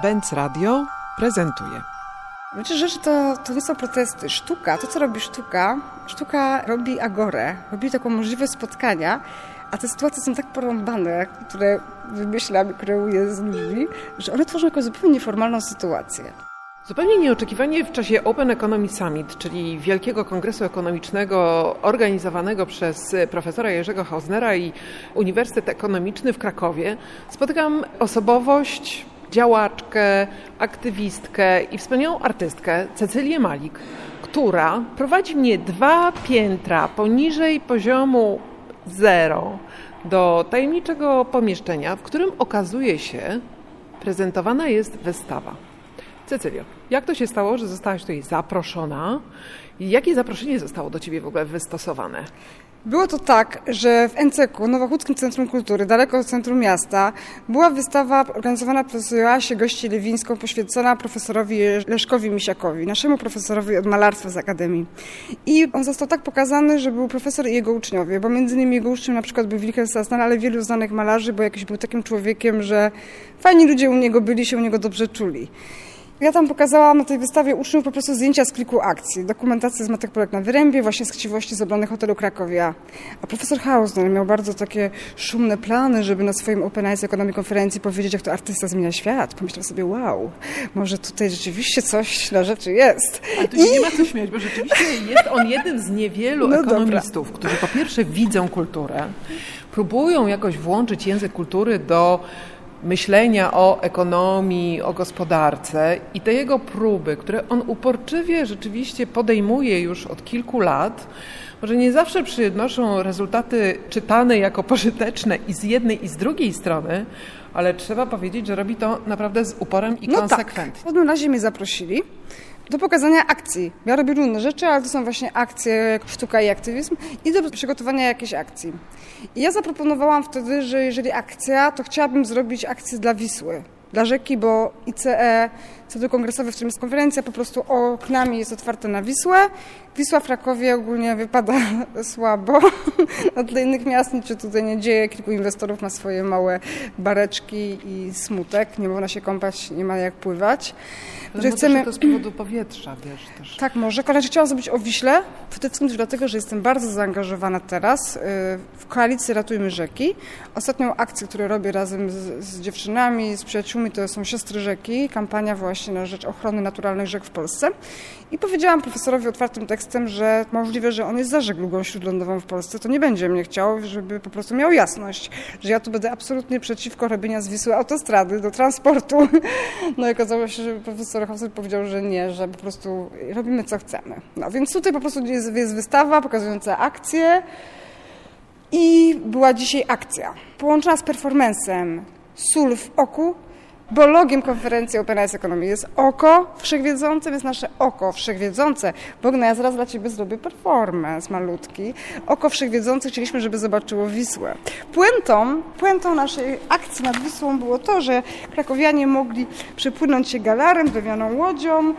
Benz Radio prezentuje. Wiecie, rzeczy to, to nie są protesty. Sztuka, to co robi sztuka, sztuka robi agorę, robi taką możliwość spotkania, a te sytuacje są tak porąbane, które wymyślam i kreuję z ludźmi, że one tworzą jakąś zupełnie nieformalną sytuację. Zupełnie nieoczekiwanie w czasie Open Economy Summit, czyli wielkiego kongresu ekonomicznego organizowanego przez profesora Jerzego Hausnera i Uniwersytet Ekonomiczny w Krakowie, spotykam osobowość, działaczkę, aktywistkę i wspaniałą artystkę Cecylię Malik, która prowadzi mnie dwa piętra poniżej poziomu zero do tajemniczego pomieszczenia, w którym okazuje się prezentowana jest wystawa. Cecylio, jak to się stało, że zostałaś tutaj zaproszona? Jakie zaproszenie zostało do Ciebie w ogóle wystosowane? Było to tak, że w NCK, Nowochódzkim Centrum Kultury, daleko od centrum miasta, była wystawa organizowana przez Joasię Gości-Lewińską, poświęcona profesorowi Leszkowi Misiakowi, naszemu profesorowi od malarstwa z Akademii. I on został tak pokazany, że był profesor i jego uczniowie, bo między innymi jego uczniem na przykład był Wilhelm Sassner, ale wielu znanych malarzy, bo jakiś był takim człowiekiem, że fajni ludzie u niego byli, się u niego dobrze czuli. Ja tam pokazałam na tej wystawie uczniów po prostu zdjęcia z kilku akcji. Dokumentację z Matek Polek na Wyrębie, właśnie z chciwości z obrony hotelu Krakowia. A profesor Hausner miał bardzo takie szumne plany, żeby na swoim Open Eyes Economy konferencji powiedzieć, jak to artysta zmienia świat. Pomyślał sobie, wow, może tutaj rzeczywiście coś na rzeczy jest. Ale tu I... nie ma co śmiać, bo rzeczywiście jest on jednym z niewielu no ekonomistów, dobra. którzy po pierwsze widzą kulturę, próbują jakoś włączyć język kultury do myślenia o ekonomii, o gospodarce i te jego próby, które on uporczywie rzeczywiście podejmuje już od kilku lat, może nie zawsze przynoszą rezultaty czytane jako pożyteczne i z jednej i z drugiej strony, ale trzeba powiedzieć, że robi to naprawdę z uporem i no konsekwentnie. Tak. W każdym razie mnie zaprosili do pokazania akcji. Ja robię różne rzeczy, ale to są właśnie akcje, sztuka i aktywizm i do przygotowania jakiejś akcji. I ja zaproponowałam wtedy, że jeżeli akcja, to chciałabym zrobić akcję dla Wisły, dla rzeki, bo ICE, Centrum Kongresowe, w którym jest konferencja, po prostu oknami jest otwarte na Wisłę. Wisła w Krakowie ogólnie wypada słabo. Na tle innych miast nic się tutaj nie dzieje. Kilku inwestorów ma swoje małe bareczki i smutek. Nie można się kąpać, nie ma jak pływać. Ale że chcemy... to z powodu powietrza, wiesz też. Tak, może. Ale chciałam zrobić o Wiśle, przede wszystkim też dlatego, że jestem bardzo zaangażowana teraz y, w koalicji Ratujmy Rzeki. Ostatnią akcję, którą robię razem z, z dziewczynami, z przyjaciółmi, to są Siostry Rzeki, kampania właśnie na rzecz ochrony naturalnych rzek w Polsce. I powiedziałam profesorowi otwartym tekstem, że możliwe, że on jest za żeglugą śródlądową w Polsce, to nie będzie mnie chciał, żeby po prostu miał jasność, że ja tu będę absolutnie przeciwko robienia z Wisły autostrady do transportu. No i okazało się, że profesor Hauser powiedział, że nie, że po prostu robimy co chcemy. No więc tutaj po prostu jest, jest wystawa pokazująca akcję i była dzisiaj akcja połączona z performancem sól w oku, bo logiem konferencji Open Eyes Economy jest oko wszechwiedzące, jest nasze oko wszechwiedzące. Bogna, ja zaraz dla Ciebie zrobię performance malutki. Oko wszechwiedzące chcieliśmy, żeby zobaczyło Wisłę. Puentą, puentą naszej akcji nad Wisłą było to, że krakowianie mogli przepłynąć się galarem, drewnianą łodzią,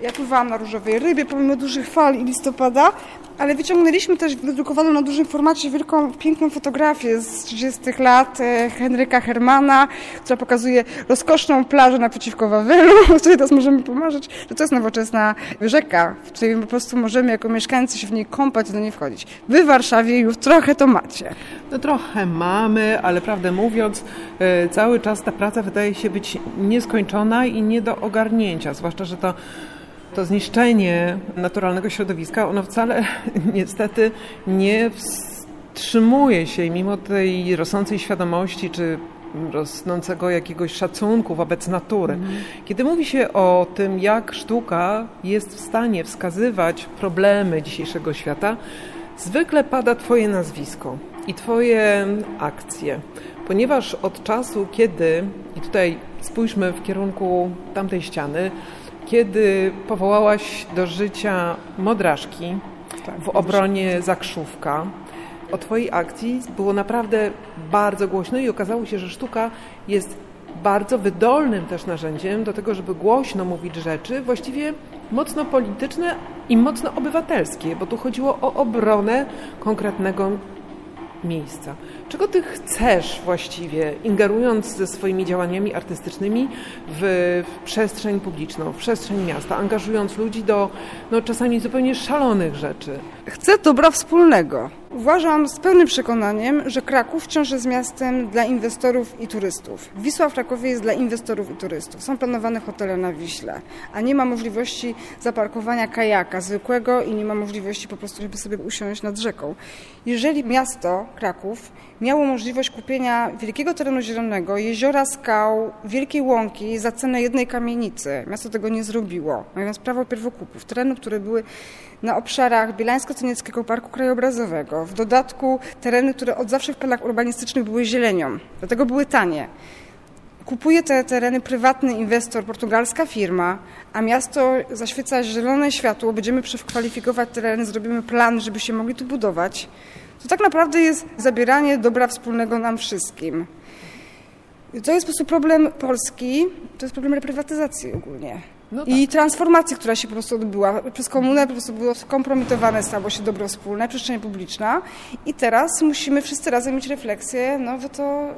ja pływałam na różowej rybie, pomimo dużych fal i listopada, ale wyciągnęliśmy też wydrukowaną na dużym formacie wielką, piękną fotografię z 30 lat e, Henryka Hermana, która pokazuje rozkoszną plażę naprzeciwko Wawelu, w której teraz możemy pomarzyć, że to jest nowoczesna rzeka, w której po prostu możemy jako mieszkańcy się w niej kąpać do niej wchodzić. Wy w Warszawie już trochę to macie. No trochę mamy, ale prawdę mówiąc, e, cały czas ta praca wydaje się być nieskończona i nie do ogarnięcia, zwłaszcza, że to to zniszczenie naturalnego środowiska, ono wcale niestety nie wstrzymuje się mimo tej rosnącej świadomości czy rosnącego jakiegoś szacunku wobec natury. Mhm. Kiedy mówi się o tym, jak sztuka jest w stanie wskazywać problemy dzisiejszego świata, zwykle pada Twoje nazwisko i Twoje akcje. Ponieważ od czasu, kiedy, i tutaj spójrzmy w kierunku tamtej ściany, kiedy powołałaś do życia Modraszki tak, w obronie Zakrzówka, o Twojej akcji było naprawdę bardzo głośno i okazało się, że sztuka jest bardzo wydolnym też narzędziem do tego, żeby głośno mówić rzeczy, właściwie mocno polityczne i mocno obywatelskie, bo tu chodziło o obronę konkretnego miejsca. Czego ty chcesz właściwie, ingerując ze swoimi działaniami artystycznymi w, w przestrzeń publiczną, w przestrzeń miasta, angażując ludzi do no, czasami zupełnie szalonych rzeczy? Chcę dobra wspólnego. Uważam z pełnym przekonaniem, że Kraków wciąż jest miastem dla inwestorów i turystów. Wisła w Krakowie jest dla inwestorów i turystów. Są planowane hotele na Wiśle, a nie ma możliwości zaparkowania kajaka zwykłego i nie ma możliwości po prostu, żeby sobie usiąść nad rzeką. Jeżeli miasto Kraków miało możliwość kupienia wielkiego terenu zielonego, jeziora skał, wielkiej łąki za cenę jednej kamienicy, miasto tego nie zrobiło, mając prawo pierwokupów, tereny, które były na obszarach Bielańsko-Cenieckiego Parku Krajobrazowego. W dodatku tereny, które od zawsze w planach urbanistycznych były zielenią, dlatego były tanie. Kupuje te tereny prywatny inwestor, portugalska firma, a miasto zaświeca zielone światło, będziemy przekwalifikować tereny, zrobimy plan, żeby się mogli tu budować. To tak naprawdę jest zabieranie dobra wspólnego nam wszystkim. To jest po prostu problem Polski, to jest problem reprywatyzacji ogólnie. No tak. I transformacji, która się po prostu odbyła. Przez komunę po prostu było skompromitowane, stało się dobro wspólne, przestrzeń publiczna i teraz musimy wszyscy razem mieć refleksję, no bo to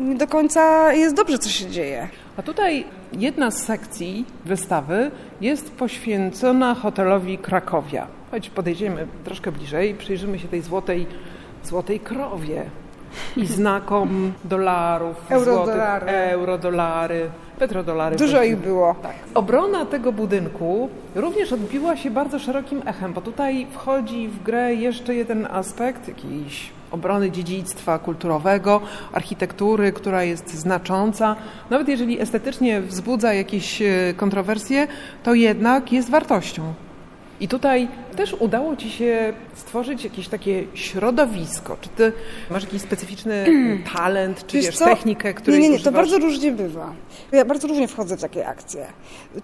nie do końca jest dobrze, co się dzieje. A tutaj jedna z sekcji wystawy jest poświęcona hotelowi Krakowia. Chodź, podejdziemy troszkę bliżej, przyjrzymy się tej złotej, złotej krowie i znakom dolarów, eurodolary, eurodolary petrodolary. Dużo ich było. Tak. Obrona tego budynku również odbiła się bardzo szerokim echem, bo tutaj wchodzi w grę jeszcze jeden aspekt, jakiejś obrony dziedzictwa kulturowego, architektury, która jest znacząca. Nawet jeżeli estetycznie wzbudza jakieś e, kontrowersje, to jednak jest wartością. I tutaj też udało Ci się stworzyć jakieś takie środowisko. Czy Ty masz jakiś specyficzny talent, czy wiesz, wiesz technikę, której Nie, nie, nie, to bardzo różnie bywa. Ja bardzo różnie wchodzę w takie akcje.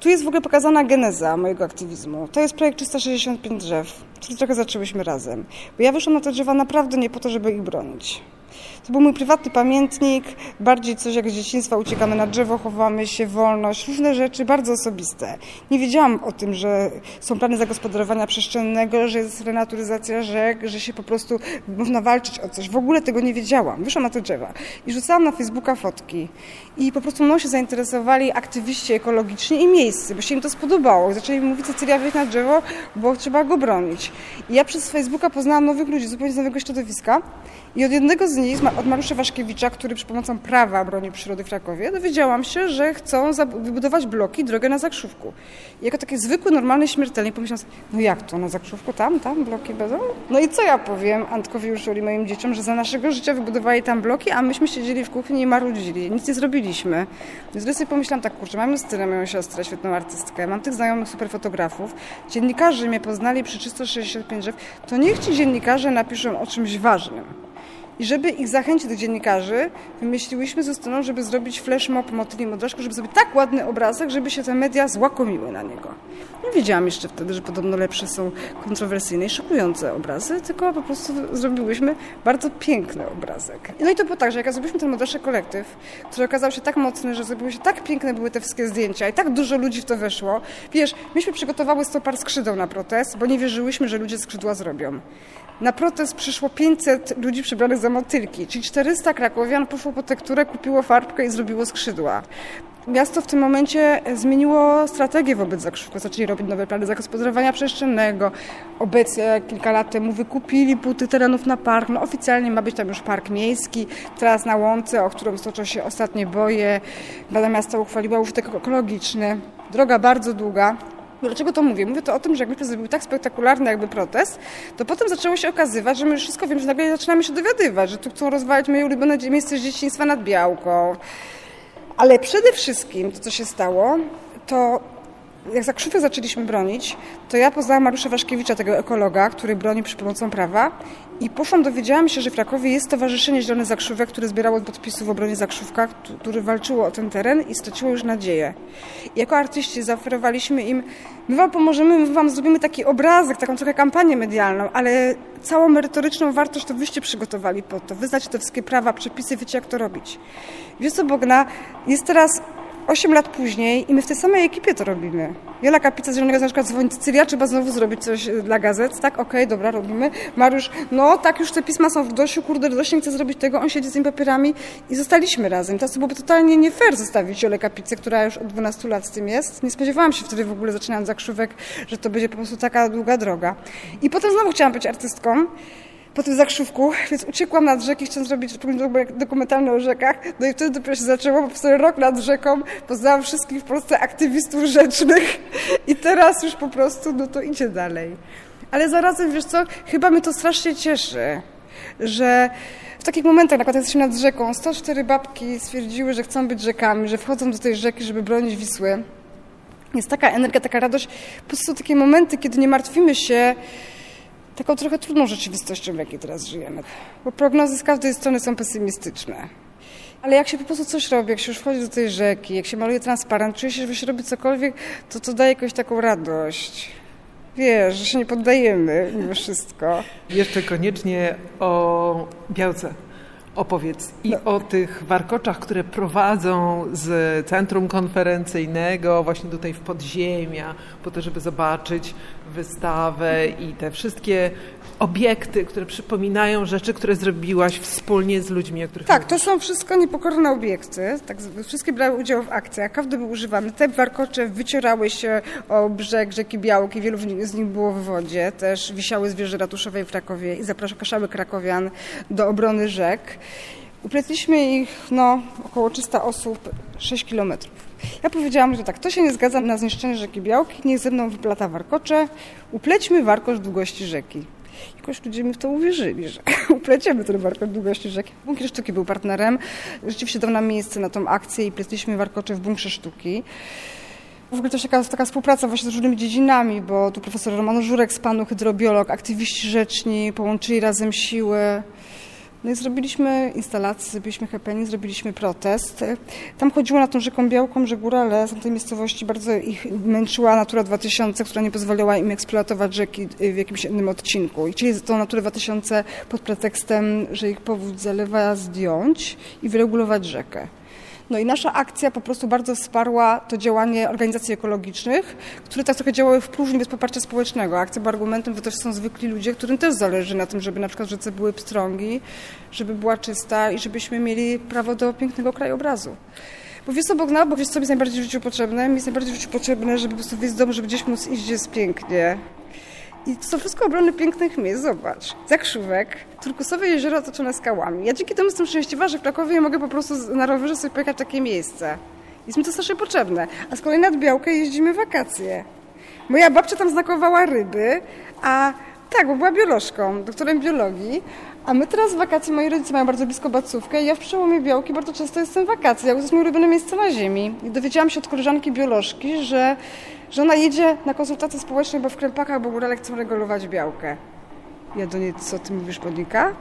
Tu jest w ogóle pokazana geneza mojego aktywizmu. To jest projekt 365 drzew, który trochę zaczęłyśmy razem. Bo ja wyszłam na te drzewa naprawdę nie po to, żeby ich bronić. To był mój prywatny pamiętnik, bardziej coś jak z dzieciństwa, uciekamy na drzewo, chowamy się, wolność, różne rzeczy bardzo osobiste. Nie wiedziałam o tym, że są plany zagospodarowania przestrzennego, że jest renaturyzacja rzek, że się po prostu można walczyć o coś. W ogóle tego nie wiedziałam. Wyszłam na te drzewa i rzucałam na Facebooka fotki. I po prostu mną się zainteresowali aktywiści ekologiczni i miejscy, bo się im to spodobało. Zaczęli mówić, Cecylia, wyjdź na drzewo, bo trzeba go bronić. I ja przez Facebooka poznałam nowych ludzi, zupełnie z nowego środowiska. I od jednego z nich, od Mariusza Waszkiewicza, który przy pomocą prawa broni przyrody w Krakowie, dowiedziałam się, że chcą wybudować bloki, drogę na Zakrzówku. I jako taki zwykły, normalny śmiertelnik pomyślałam no jak to, na Zakrzówku, tam, tam bloki będą? No i co ja powiem Antkowi Urszuli, moim dzieciom, że za naszego życia wybudowali tam bloki, a myśmy siedzieli w kuchni i marudzili. Nic nie zrobiliśmy. Więc wtedy sobie pomyślałam tak, kurczę, mam Justynę, moją siostrę, świetną artystkę, mam tych znajomych super fotografów, dziennikarze mnie poznali przy 365 drzew, to niech ci dziennikarze napiszą o czymś ważnym. I żeby ich zachęcić do dziennikarzy, wymyśliłyśmy ze stroną, żeby zrobić flash mob motyli modraszku, żeby zrobić tak ładny obrazek, żeby się te media złakomiły na niego. Nie wiedziałam jeszcze wtedy, że podobno lepsze są kontrowersyjne i szokujące obrazy, tylko po prostu zrobiłyśmy bardzo piękny obrazek. No i to było tak, że jak zrobiliśmy ten modraszek kolektyw, który okazał się tak mocny, że zrobiły się tak piękne były te wszystkie zdjęcia i tak dużo ludzi w to weszło. Wiesz, myśmy przygotowały 100 par skrzydeł na protest, bo nie wierzyłyśmy, że ludzie skrzydła zrobią. Na protest przyszło 500 ludzi przebranych za motylki, czyli 400 krakowian poszło po tekturę, kupiło farbkę i zrobiło skrzydła. Miasto w tym momencie zmieniło strategię wobec Zakrzówka. Zaczęli robić nowe plany zagospodarowania przestrzennego. Obecnie kilka lat temu wykupili półty terenów na park. No, oficjalnie ma być tam już park miejski. Teraz na Łące, o którą stoczą się ostatnie boje. Rada Miasta uchwaliła użytek ekologiczny. Droga bardzo długa. Dlaczego to mówię? Mówię to o tym, że jak zrobili tak spektakularny jakby protest, to potem zaczęło się okazywać, że my już wszystko wiemy, że nagle zaczynamy się dowiadywać, że tu chcą rozwalić moje ulubione miejsce z dzieciństwa nad Białką. Ale przede wszystkim to, co się stało, to jak Zakrzówek zaczęliśmy bronić, to ja poznałam Mariusza Waszkiewicza, tego ekologa, który broni przy pomocą prawa i poszłam, dowiedziałam się, że w Krakowie jest Stowarzyszenie Zielony Zakrzówek, które zbierało podpisy w obronie Zakrzówka, które walczyło o ten teren i straciło już nadzieję. I jako artyści zaoferowaliśmy im, my wam pomożemy, my wam zrobimy taki obrazek, taką trochę kampanię medialną, ale całą merytoryczną wartość to wyście przygotowali po to. Wy znacie te wszystkie prawa, przepisy, wiecie jak to robić. Wiesz co, Bogna, jest teraz 8 lat później i my w tej samej ekipie to robimy. Jola Kapica z Zielonego na przykład dzwoni, Cyria, trzeba znowu zrobić coś dla gazet, tak, okej, okay, dobra, robimy. Mariusz, no tak, już te pisma są w Dosiu, kurde, Dosi nie chce zrobić tego, on siedzi z tymi papierami i zostaliśmy razem. Teraz to byłoby totalnie nie fair zostawić Jolę Kapicę, która już od 12 lat z tym jest. Nie spodziewałam się wtedy w ogóle, zaczynając zakrzówek, że to będzie po prostu taka długa droga. I potem znowu chciałam być artystką, po tym zakrzówku, więc uciekłam nad rzeki, chciałam zrobić dokumentalny o rzekach. No i wtedy dopiero się zaczęło, bo przez rok nad rzeką poznałam wszystkich w Polsce aktywistów rzecznych i teraz już po prostu, no to idzie dalej. Ale zarazem, wiesz co, chyba mnie to strasznie cieszy, że w takich momentach, na przykład jesteśmy nad rzeką, 104 babki stwierdziły, że chcą być rzekami, że wchodzą do tej rzeki, żeby bronić Wisły. Jest taka energia, taka radość. Po prostu takie momenty, kiedy nie martwimy się taką trochę trudną rzeczywistością, w jakiej teraz żyjemy. Bo prognozy z każdej strony są pesymistyczne. Ale jak się po prostu coś robi, jak się już wchodzi do tej rzeki, jak się maluje transparent, czuje się, że się robi cokolwiek, to to daje jakąś taką radość. Wiesz, że się nie poddajemy mimo wszystko. Jeszcze koniecznie o białce opowiedz i no. o tych warkoczach, które prowadzą z centrum konferencyjnego właśnie tutaj w podziemia, po to, żeby zobaczyć wystawę i te wszystkie obiekty, które przypominają rzeczy, które zrobiłaś wspólnie z ludźmi, o których Tak, to są wszystko niepokorne obiekty. Tak, wszystkie brały udział w akcjach, każdy był używany. Te warkocze wycierały się o brzeg rzeki Białki, wielu z nich było w wodzie. Też wisiały zwierzę ratuszowej w Krakowie i zapraszały krakowian do obrony rzek. Upletliśmy ich no, około 300 osób 6 kilometrów. Ja powiedziałam, że tak, to się nie zgadza na zniszczenie rzeki Białki, niech ze mną wyplata warkocze, uplećmy warkocz długości rzeki. Jakoś ludzie mi w to uwierzyli, że upleciemy ten warkocz długości rzeki. Bunkier Sztuki był partnerem. Rzeczywiście dał nam miejsce na tą akcję i pletliśmy warkocze w bunkrze sztuki. W ogóle też taka, taka współpraca właśnie z różnymi dziedzinami, bo tu profesor Roman Żurek z panu hydrobiolog, aktywiści rzeczni połączyli razem siły. No i zrobiliśmy instalację, zrobiliśmy happening, zrobiliśmy protest. Tam chodziło na tą rzeką Białką, że górale z tej miejscowości bardzo ich męczyła Natura 2000, która nie pozwalała im eksploatować rzeki w jakimś innym odcinku. I chcieli tą Naturę 2000 pod pretekstem, że ich powód zalewa zdjąć i wyregulować rzekę. No i nasza akcja po prostu bardzo wsparła to działanie organizacji ekologicznych, które tak trochę działały w próżni bez poparcia społecznego. Akcja była argumentem, że też są zwykli ludzie, którym też zależy na tym, żeby na przykład rzece były pstrągi, żeby była czysta i żebyśmy mieli prawo do pięknego krajobrazu. Bo wiesz co, Bogna, bo wiesz co mi jest najbardziej w życiu potrzebne? Mi jest najbardziej w życiu potrzebne, żeby po prostu wyjść z domu, żeby gdzieś móc iść, gdzie jest pięknie. I to są wszystko obrony pięknych miejsc. Zobacz. Zakrzówek, turkusowe jezioro otoczone skałami. Ja dzięki temu jestem szczęśliwa, że w Krakowie mogę po prostu na rowerze sobie pojechać takie miejsce. Jest mi to strasznie potrzebne. A z kolei nad Białkę jeździmy wakacje. Moja babcia tam znakowała ryby, a tak, bo była biolożką, doktorem biologii, a my teraz w wakacje, moi rodzice mają bardzo blisko Bacówkę ja w przełomie Białki bardzo często jestem w wakacje. To jest moje ulubione miejsce na ziemi. I dowiedziałam się od koleżanki biolożki, że, że ona jedzie na konsultacje społeczne, bo w Krępakach bo górale chcą regulować Białkę. Ja do niej, co ty mówisz, podnika?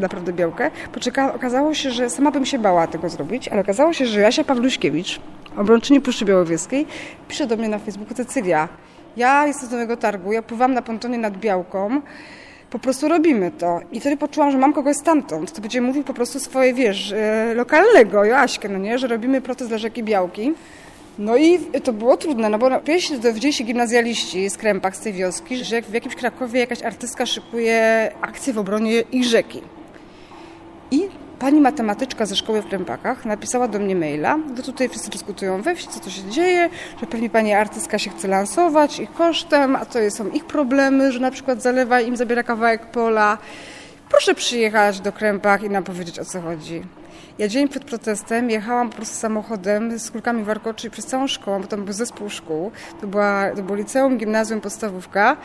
Naprawdę Białkę. Poczeka, okazało się, że sama bym się bała tego zrobić, ale okazało się, że Jasia Pawluśkiewicz, obrończyni Puszczy Białowieskiej, pisze do mnie na Facebooku, Cecylia, ja jestem z Nowego Targu, ja pływam na pontonie nad Białką, po prostu robimy to. I wtedy poczułam, że mam kogoś stamtąd, kto będzie mówił po prostu swoje, wiesz, e, lokalnego, Joaśkę, no nie, że robimy protest dla rzeki Białki. No i to było trudne, no bo pierwsi dowiedzieli się gimnazjaliści z Krępach, z tej wioski, że w jakimś Krakowie jakaś artystka szykuje akcję w obronie ich rzeki. I pani matematyczka ze szkoły w Krępakach napisała do mnie maila, bo tutaj wszyscy dyskutują we wsi, co to się dzieje, że pewnie pani artystka się chce lansować ich kosztem, a to są ich problemy, że na przykład zalewa im, zabiera kawałek pola. Proszę przyjechać do Krępach i nam powiedzieć, o co chodzi. Ja dzień przed protestem jechałam po prostu samochodem z kulkami warkoczy przez całą szkołę, bo tam był zespół szkół. To, była, to było liceum, gimnazjum, podstawówka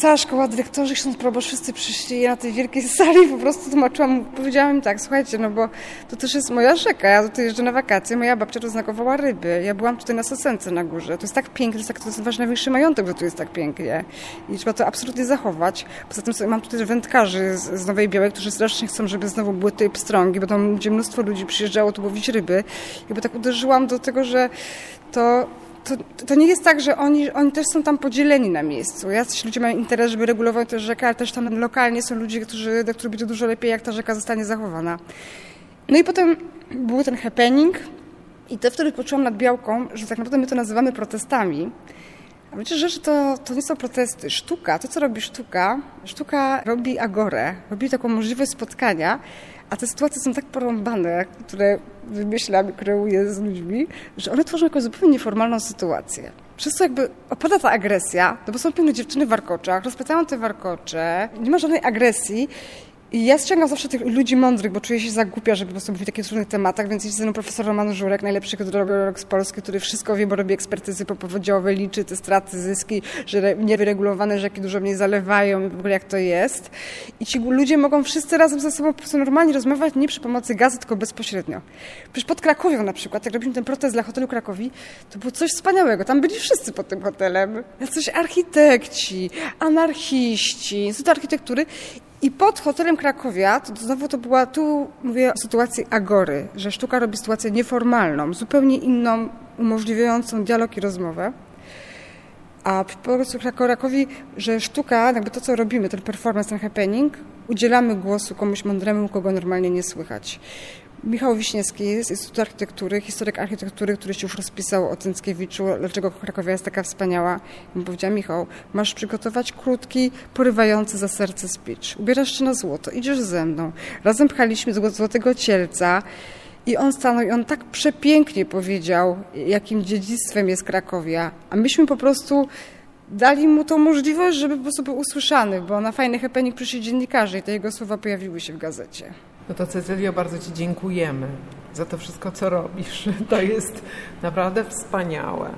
cała szkoła, dyrektorzy, ksiądz proboszcz, wszyscy przyszli na tej wielkiej sali po prostu tłumaczyłam, powiedziałam im tak, słuchajcie, no bo to też jest moja rzeka, ja tutaj jeżdżę na wakacje, moja babcia roznakowała ryby, ja byłam tutaj na Sosence na górze, to jest tak pięknie, to jest, tak, to najwyższy majątek, że tu jest tak pięknie i trzeba to absolutnie zachować. Poza tym mam tutaj wędkarzy z, z Nowej Białej, którzy strasznie chcą, żeby znowu były tutaj pstrągi, bo tam gdzie mnóstwo ludzi przyjeżdżało tu łowić ryby. Jakby tak uderzyłam do tego, że to to, to nie jest tak, że oni, oni też są tam podzieleni na miejscu. Jacyś ludzie mają interes, żeby regulować tę rzekę, ale też tam lokalnie są ludzie, którzy, dla których będzie dużo lepiej, jak ta rzeka zostanie zachowana. No i potem był ten happening, I to wtedy poczułam nad Białką, że tak naprawdę my to nazywamy protestami. A wiecie, rzeczy to, to nie są protesty. Sztuka, to co robi sztuka, sztuka robi agorę, robi taką możliwość spotkania, a te sytuacje są tak porąbane, które wymyślam i kreuję z ludźmi, że one tworzą jakąś zupełnie nieformalną sytuację. Przez to jakby opada ta agresja, no bo są pewne dziewczyny w warkoczach, rozpytają te warkocze, nie ma żadnej agresji i ja ściągam zawsze tych ludzi mądrych, bo czuję się za głupia, żeby po prostu mówić o takich trudnych tematach, więc jest ze mną profesor Roman Żurek, najlepszy hydrolog z Polski, który wszystko wie, bo robi ekspertyzy popowodziowe, liczy te straty, zyski, że niewyregulowane rzeki dużo mniej zalewają i w ogóle jak to jest. I ci ludzie mogą wszyscy razem ze sobą po prostu normalnie rozmawiać, nie przy pomocy gazy, tylko bezpośrednio. Przecież pod Krakowią na przykład, jak robiliśmy ten protest dla hotelu Krakowi, to było coś wspaniałego. Tam byli wszyscy pod tym hotelem. Jacyś architekci, anarchiści, Instytut Architektury i pod hotelem Krakowia, to znowu to była, tu mówię o sytuacji agory, że sztuka robi sytuację nieformalną, zupełnie inną, umożliwiającą dialog i rozmowę. A po prostu Krakowi, że sztuka, jakby to, co robimy, ten performance, ten happening, udzielamy głosu komuś mądremu, kogo normalnie nie słychać. Michał Wiśniewski z Instytutu Architektury, historyk architektury, który się już rozpisał o Cęckiewiczu, dlaczego Krakowia jest taka wspaniała. I powiedział, Michał, masz przygotować krótki, porywający za serce speech. Ubierasz się na złoto, idziesz ze mną. Razem pchaliśmy Złotego Cielca i on stanął i on tak przepięknie powiedział, jakim dziedzictwem jest Krakowia. A myśmy po prostu dali mu tą możliwość, żeby po prostu był usłyszany, bo na fajny happening przyszli dziennikarze i te jego słowa pojawiły się w gazecie. No to Cecylio, bardzo Ci dziękujemy za to wszystko, co robisz. To jest naprawdę wspaniałe.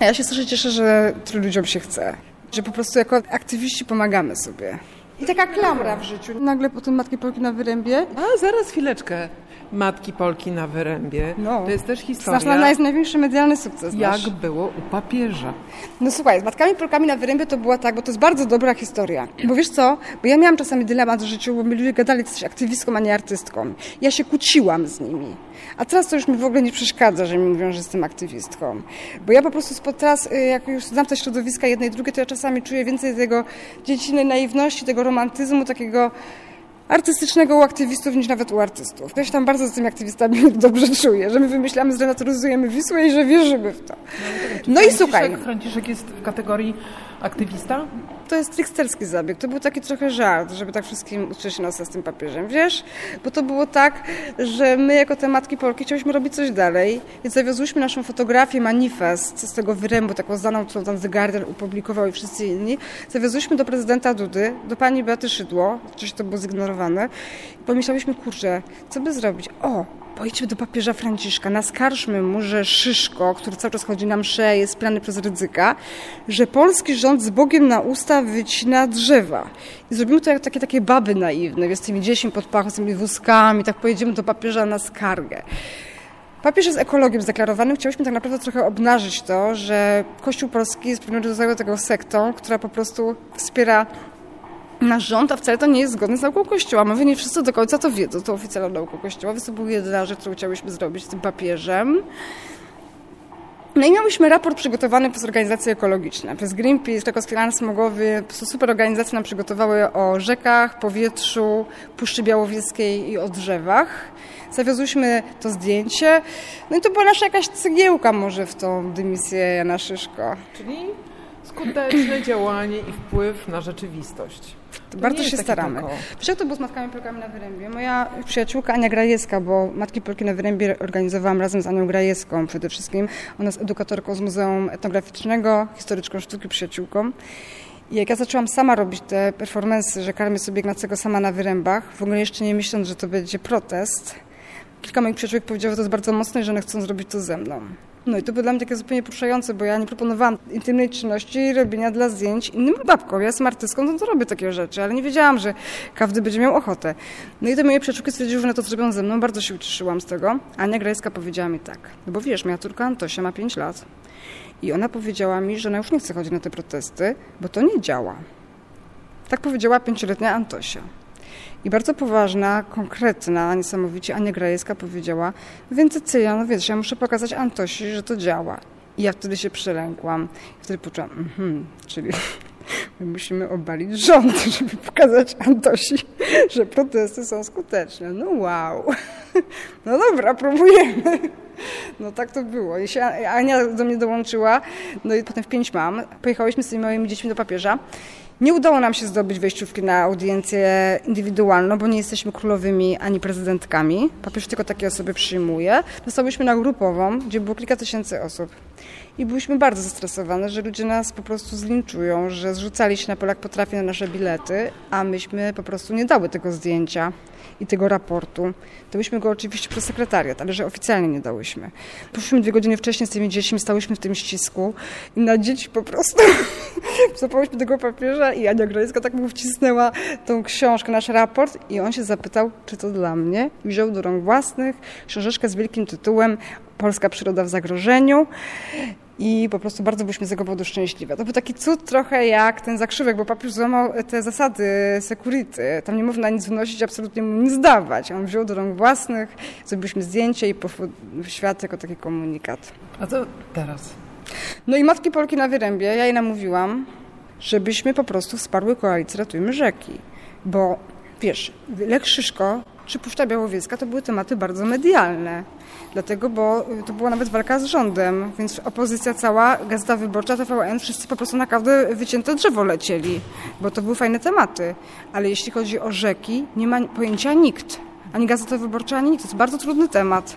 A ja się strasznie cieszę, że tylu ludziom się chce. Że po prostu jako aktywiści pomagamy sobie. I taka klamra w życiu. Nagle po tym Matki Polki na Wyrębie. A, zaraz chwileczkę. Matki Polki na Wyrębie. No. To jest też historia. Znasz, na, jest największy medialny sukces. Jak nasz. było u papieża. No słuchaj, z Matkami Polkami na Wyrębie to była tak, bo to jest bardzo dobra historia. Bo wiesz co, bo ja miałam czasami dylemat w życiu, bo mi ludzie gadali, jesteś aktywistką, a nie artystką. Ja się kłóciłam z nimi. A teraz to już mi w ogóle nie przeszkadza, że mi mówią, że jestem aktywistką. Bo ja po prostu teraz, y, jak już znam te środowiska jednej i drugiej, to ja czasami czuję więcej tego dziecinnej naiwności, tego romantyzmu, takiego artystycznego u aktywistów niż nawet u artystów. Ja się tam bardzo z tymi aktywistami dobrze czuję, że my wymyślamy, zrenaturyzujemy Wisłę i że wierzymy w to. No, no i słuchaj. Franciszek jest w kategorii aktywista? To jest tricksterski zabieg. To był taki trochę żart, żeby tak wszystkim uczyć nosa z tym papieżem, wiesz? Bo to było tak, że my jako te matki Polki chcieliśmy robić coś dalej, więc zawiozłyśmy naszą fotografię, manifest z tego wyrębu, taką znaną, którą tam The Guardian upublikował i wszyscy inni. Zawiozłyśmy do prezydenta Dudy, do pani Beaty Szydło, oczywiście to było zignorowane. I pomyślałyśmy, kurczę, co by zrobić? O, pojedźmy do papieża Franciszka, naskarżmy mu, że Szyszko, który cały czas chodzi na msze, jest plany przez ryzyka, że polski rząd z Bogiem na usta wycina drzewa. I zrobimy to jak takie, takie baby naiwne, z tymi dziećmi pod pachą, z tymi wózkami, tak pojedziemy do papieża na skargę. Papież jest ekologiem zdeklarowanym. Chcieliśmy tak naprawdę trochę obnażyć to, że Kościół Polski jest pewnego rodzaju tego sektą, która po prostu wspiera nasz rząd, a wcale to nie jest zgodne z nauką Kościoła. My nie wszyscy do końca to wiedzą, to oficjalną nauką Kościoła, więc to był jedna rzecz, którą chciałyśmy zrobić z tym papieżem. No i miałyśmy raport przygotowany przez organizacje ekologiczne, przez Greenpeace, Krakowski Land Smogowy. Super organizacje nam przygotowały o rzekach, powietrzu, Puszczy Białowieskiej i o drzewach. Zawiozłyśmy to zdjęcie. No i to była nasza jakaś cegiełka może w tą dymisję Jana Szyszko. Czyli skuteczne działanie i wpływ na rzeczywistość. To bardzo się staramy. Wiesz, to było z Matkami Polkami na Wyrębie? Moja przyjaciółka Ania Grajewska, bo Matki Polki na Wyrębie organizowałam razem z Anią Grajewską przede wszystkim. Ona jest edukatorką z Muzeum Etnograficznego, historyczką sztuki, przyjaciółką. I jak ja zaczęłam sama robić te performance, że karmię sobie Ignacego sama na wyrębach, w ogóle jeszcze nie myśląc, że to będzie protest, kilka moich przyjaciół powiedziało, że to jest bardzo mocne i że one chcą zrobić to ze mną. No i to było dla mnie takie zupełnie poruszające, bo ja nie proponowałam intymnej czynności robienia dla zdjęć innym babkom. Ja jestem artystką, no to robię takie rzeczy, ale nie wiedziałam, że każdy będzie miał ochotę. No i te moje przyjaciółki stwierdziły, że one to zrobią ze mną. Bardzo się ucieszyłam z tego. Ania Grajska powiedziała mi tak, no bo wiesz, moja córka Antosia ma 5 lat i ona powiedziała mi, że ona już nie chce chodzić na te protesty, bo to nie działa. Tak powiedziała pięcioletnia Antosia. I bardzo poważna, konkretna, niesamowicie Ania Grajewska powiedziała, więc Cecylia, no wiesz, ja muszę pokazać Antosi, że to działa. I ja wtedy się przelękłam. I wtedy poczułam, mhm, czyli my musimy obalić rząd, żeby pokazać Antosi, że protesty są skuteczne. No wow. No dobra, próbujemy. No tak to było. I się Ania do mnie dołączyła, no i potem w pięć mam. Pojechałyśmy z tymi małymi dziećmi do papieża. Nie udało nam się zdobyć wejściówki na audiencję indywidualną, bo nie jesteśmy królowymi ani prezydentkami. Papież tylko takie osoby przyjmuje. Dostałyśmy na grupową, gdzie było kilka tysięcy osób. I byliśmy bardzo zestresowane, że ludzie nas po prostu zlinczują, że zrzucali się na Polak potrafi na nasze bilety, a myśmy po prostu nie dały tego zdjęcia i tego raportu. Dałyśmy go oczywiście przez sekretariat, ale że oficjalnie nie dałyśmy. Poszliśmy dwie godziny wcześniej z tymi dziećmi, stałyśmy w tym ścisku i na dzieci po prostu zapałyśmy tego papieża i Ania Grajska tak mu wcisnęła tą książkę, nasz raport i on się zapytał, czy to dla mnie. I wziął do rąk własnych książeczkę z wielkim tytułem Polska przyroda w zagrożeniu i po prostu bardzo byliśmy z tego powodu szczęśliwe. To był taki cud trochę jak ten zakrzywek, bo papież złamał te zasady security. Tam nie można nic wnosić, absolutnie mu nic dawać. On wziął do rąk własnych, zrobiliśmy zdjęcie i poszło w świat jako taki komunikat. A co teraz? No i Matki Polki na Wyrębie, ja jej namówiłam, żebyśmy po prostu wsparły koalicję Ratujmy Rzeki. Bo wiesz, Lek Szyszko czy Puszcza Białowieska to były tematy bardzo medialne. Dlatego, bo to była nawet walka z rządem, więc opozycja cała, Gazeta Wyborcza, TVN, wszyscy po prostu na każde wycięte drzewo lecieli, bo to były fajne tematy. Ale jeśli chodzi o rzeki, nie ma pojęcia nikt. Ani Gazeta Wyborcza, ani nikt. To jest bardzo trudny temat.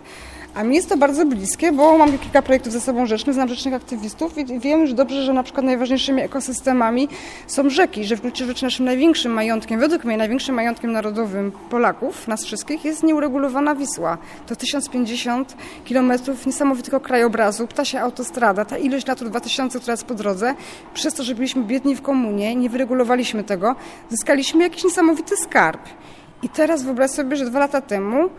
A mi jest to bardzo bliskie, bo mam kilka projektów ze sobą rzecznych, znam rzecznych aktywistów i wiem już dobrze, że na przykład najważniejszymi ekosystemami są rzeki, że w gruncie rzeczy naszym największym majątkiem, według mnie największym majątkiem narodowym Polaków, nas wszystkich, jest nieuregulowana Wisła. To 1050 kilometrów niesamowitego krajobrazu, ptasia autostrada, ta ilość Natur 2000, która jest po drodze, przez to, że byliśmy biedni w komunie, nie wyregulowaliśmy tego, zyskaliśmy jakiś niesamowity skarb. I teraz wyobraź sobie, że dwa lata temu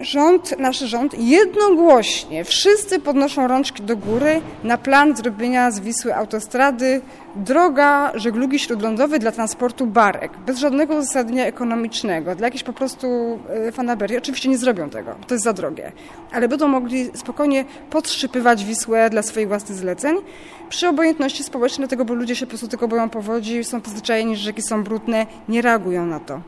rząd, nasz rząd jednogłośnie, wszyscy podnoszą rączki do góry na plan zrobienia z Wisły autostrady droga żeglugi śródlądowej dla transportu barek, bez żadnego uzasadnienia ekonomicznego, dla jakiejś po prostu e, fanaberii. Oczywiście nie zrobią tego, to jest za drogie, ale będą mogli spokojnie podszypywać Wisłę dla swoich własnych zleceń przy obojętności społecznej, dlatego, bo ludzie się po prostu tylko boją powodzi, są przyzwyczajeni, że rzeki są brudne, nie reagują na to.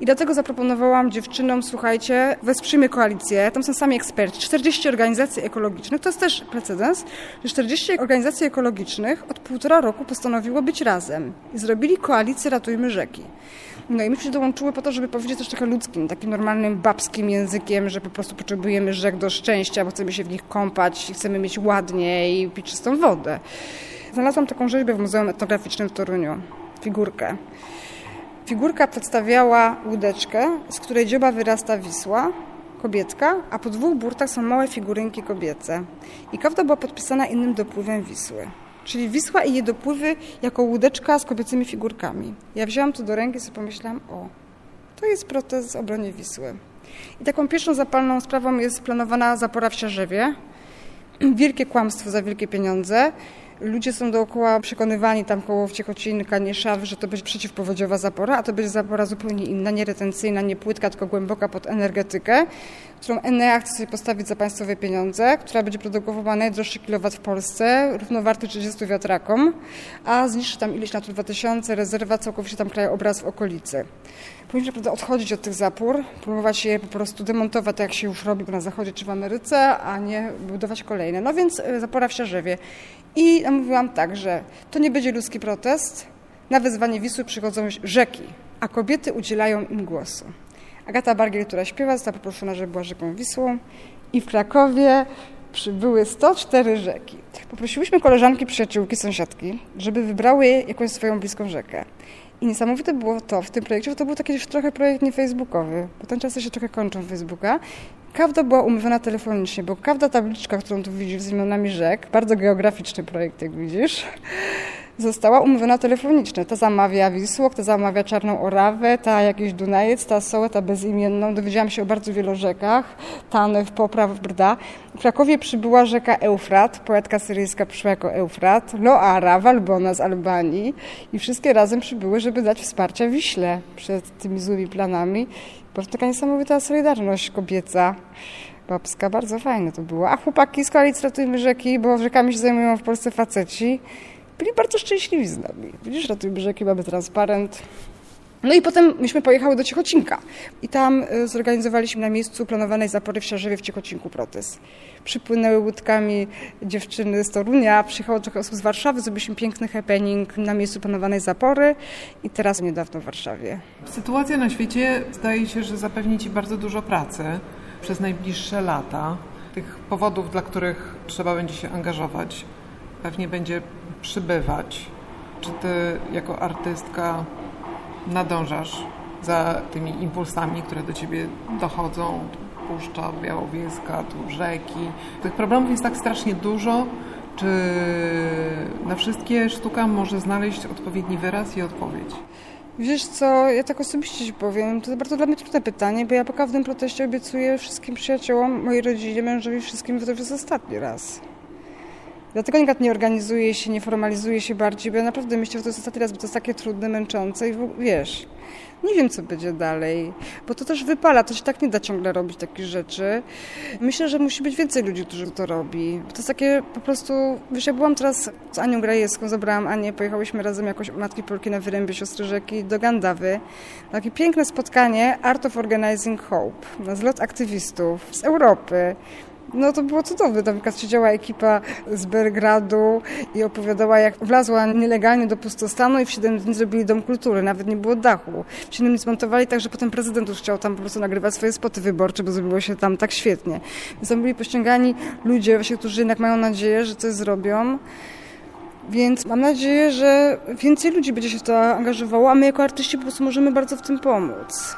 I dlatego zaproponowałam dziewczynom, słuchajcie, wesprzyjmy koalicję, tam są sami eksperci, 40 organizacji ekologicznych, to jest też precedens, że 40 organizacji ekologicznych od półtora roku postanowiło być razem i zrobili koalicję Ratujmy Rzeki. No i my się dołączyły po to, żeby powiedzieć też trochę ludzkim, takim normalnym babskim językiem, że po prostu potrzebujemy rzek do szczęścia, bo chcemy się w nich kąpać, chcemy mieć ładnie i pić czystą wodę. Znalazłam taką rzeźbę w Muzeum Etnograficznym w Toruniu, figurkę. Figurka przedstawiała łódeczkę, z której dzioba wyrasta Wisła, kobietka, a po dwóch burtach są małe figurynki kobiece. I kawda była podpisana innym dopływem Wisły. Czyli Wisła i jej dopływy jako łódeczka z kobiecymi figurkami. Ja wzięłam to do ręki i sobie pomyślałam, o, to jest protest obronie Wisły. I taką pierwszą zapalną sprawą jest planowana zapora w Siarzewie. Wielkie kłamstwo za wielkie pieniądze. Ludzie są dookoła przekonywani tam koło Wciechocinka, Nieszaw, że to będzie przeciwpowodziowa zapora, a to będzie zapora zupełnie inna, nie retencyjna, nie płytka, tylko głęboka pod energetykę, którą Enea chce sobie postawić za państwowe pieniądze, która będzie produkowała najdroższy kilowat w Polsce, równowarty 30 wiatrakom, a zniszczy tam ileś Natur 2000, rezerwa, całkowicie tam krajobraz w okolicy. Powinniśmy prawda, odchodzić od tych zapór, próbować je po prostu demontować, tak jak się już robi na Zachodzie czy w Ameryce, a nie budować kolejne. No więc e, zapora w Siarzewie. I mówiłam tak, że to nie będzie ludzki protest. Na wezwanie Wisły przychodzą rzeki, a kobiety udzielają im głosu. Agata Bargiel, która śpiewa, została poproszona, żeby była rzeką Wisłą i w Krakowie przybyły 104 rzeki. Poprosiłyśmy koleżanki, przyjaciółki, sąsiadki, żeby wybrały jakąś swoją bliską rzekę. I niesamowite było to w tym projekcie, że to był taki już trochę projekt nie facebookowy, bo ten czasy się trochę kończą Facebooka. Kawda była umówiona telefonicznie, bo kawda tabliczka, którą tu widzisz z imionami rzek, bardzo geograficzny projekt, jak widzisz, została umówiona telefonicznie. Ta zamawia Wisłok, ta zamawia Czarną Orawę, ta jakiś Dunajec, ta Sołę, ta bezimienną. Dowiedziałam się o bardzo wielu rzekach. Tanew, Popraw, Brda. W Krakowie przybyła rzeka Eufrat, poetka syryjska przyszła jako Eufrat, Loara, Walbona z Albanii i wszystkie razem przybyły, żeby dać wsparcie Wiśle przed tymi złymi planami. Po prostu taka niesamowita solidarność kobieca babska, bardzo fajne to było. A chłopaki z koalicji Ratujmy Rzeki, bo rzekami się zajmują w Polsce faceci, byli bardzo szczęśliwi z nami. Widzisz, ratujmy rzeki, mamy transparent. No i potem myśmy pojechały do Ciechocinka i tam y, zorganizowaliśmy na miejscu planowanej zapory w Siarzewie w Ciechocinku protest. Przypłynęły łódkami dziewczyny z Torunia, przyjechało trochę osób z Warszawy, zrobiliśmy piękny happening na miejscu planowanej zapory i teraz niedawno w Warszawie. Sytuacja na świecie zdaje się, że zapewni Ci bardzo dużo pracy przez najbliższe lata. Tych powodów, dla których trzeba będzie się angażować, pewnie będzie przybywać. Czy Ty jako artystka nadążasz za tymi impulsami, które do ciebie dochodzą, Puszcza Białowieska, tu rzeki. Tych problemów jest tak strasznie dużo, czy na wszystkie sztuka może znaleźć odpowiedni wyraz i odpowiedź? Wiesz co, ja tak osobiście Ci powiem, to bardzo dla mnie trudne pytanie, bo ja po każdym proteście obiecuję wszystkim przyjaciołom, mojej rodzinie, mężowi, wszystkim, że to jest ostatni raz. Dlatego nikt nie organizuje się, nie formalizuje się bardziej, bo ja naprawdę myślę, że to jest ostatni raz, bo to jest takie trudne, męczące i wiesz, nie wiem, co będzie dalej, bo to też wypala, to się tak nie da ciągle robić takich rzeczy. Myślę, że musi być więcej ludzi, którzy to robi. To jest takie po prostu, wiesz, ja byłam teraz z Anią Grajewską, zabrałam Anię, pojechałyśmy razem jakoś Matki Polki na Wyrębie, Siostry Rzeki do Gandawy. Takie piękne spotkanie Art of Organizing Hope, na zlot aktywistów z Europy. No to było cudowne. Tam siedziała ekipa z Belgradu i opowiadała, jak wlazła nielegalnie do pustostanu i w 7 dni zrobili dom kultury. Nawet nie było dachu. W 7 dni zmontowali tak, że potem prezydent już chciał tam po prostu nagrywać swoje spoty wyborcze, bo zrobiło się tam tak świetnie. Więc tam byli pościągani ludzie, właśnie, którzy jednak mają nadzieję, że coś zrobią. Więc mam nadzieję, że więcej ludzi będzie się w to angażowało, a my jako artyści po prostu możemy bardzo w tym pomóc.